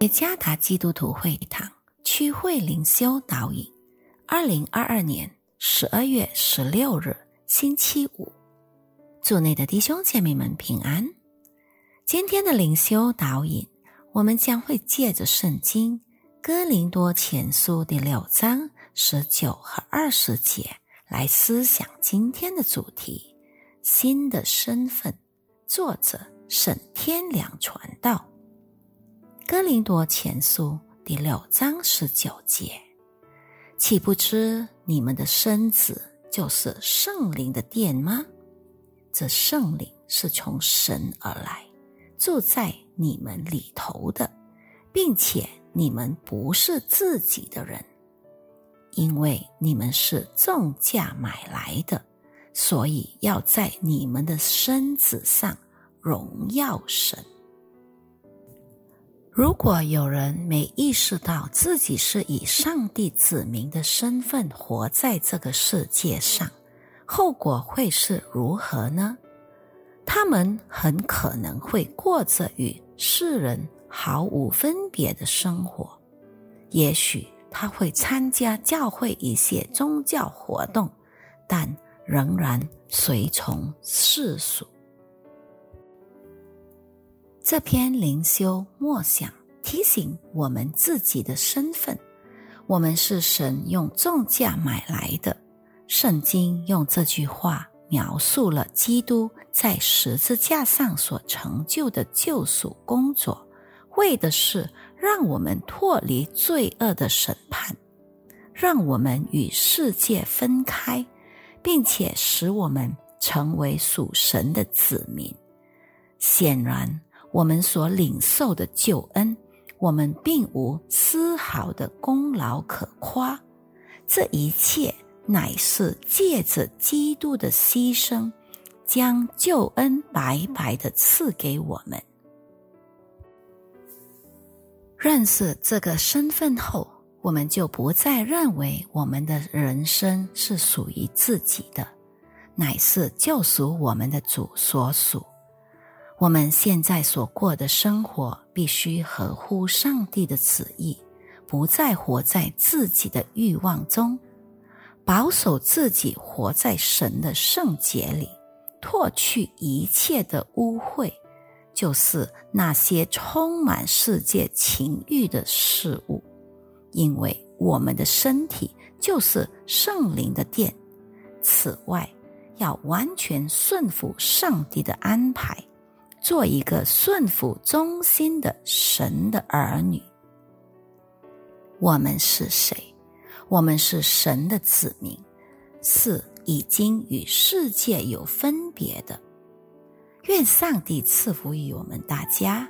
耶加达基督徒会堂区会灵修导引，二零二二年十二月十六日星期五，祝内的弟兄姐妹们平安。今天的灵修导引，我们将会借着圣经哥林多前书第六章十九和二十节来思想今天的主题：新的身份。作者沈天良传道。哥林多前书第六章十九节，岂不知你们的身子就是圣灵的殿吗？这圣灵是从神而来，住在你们里头的，并且你们不是自己的人，因为你们是重价买来的，所以要在你们的身子上荣耀神。如果有人没意识到自己是以上帝子民的身份活在这个世界上，后果会是如何呢？他们很可能会过着与世人毫无分别的生活。也许他会参加教会一些宗教活动，但仍然随从世俗。这篇灵修默想提醒我们自己的身份：我们是神用重价买来的。圣经用这句话描述了基督在十字架上所成就的救赎工作，为的是让我们脱离罪恶的审判，让我们与世界分开，并且使我们成为属神的子民。显然。我们所领受的救恩，我们并无丝毫的功劳可夸，这一切乃是借着基督的牺牲，将救恩白白的赐给我们。认识这个身份后，我们就不再认为我们的人生是属于自己的，乃是救赎我们的主所属。我们现在所过的生活必须合乎上帝的旨意，不再活在自己的欲望中，保守自己活在神的圣洁里，脱去一切的污秽，就是那些充满世界情欲的事物。因为我们的身体就是圣灵的殿。此外，要完全顺服上帝的安排。做一个顺服忠心的神的儿女。我们是谁？我们是神的子民，是已经与世界有分别的。愿上帝赐福于我们大家。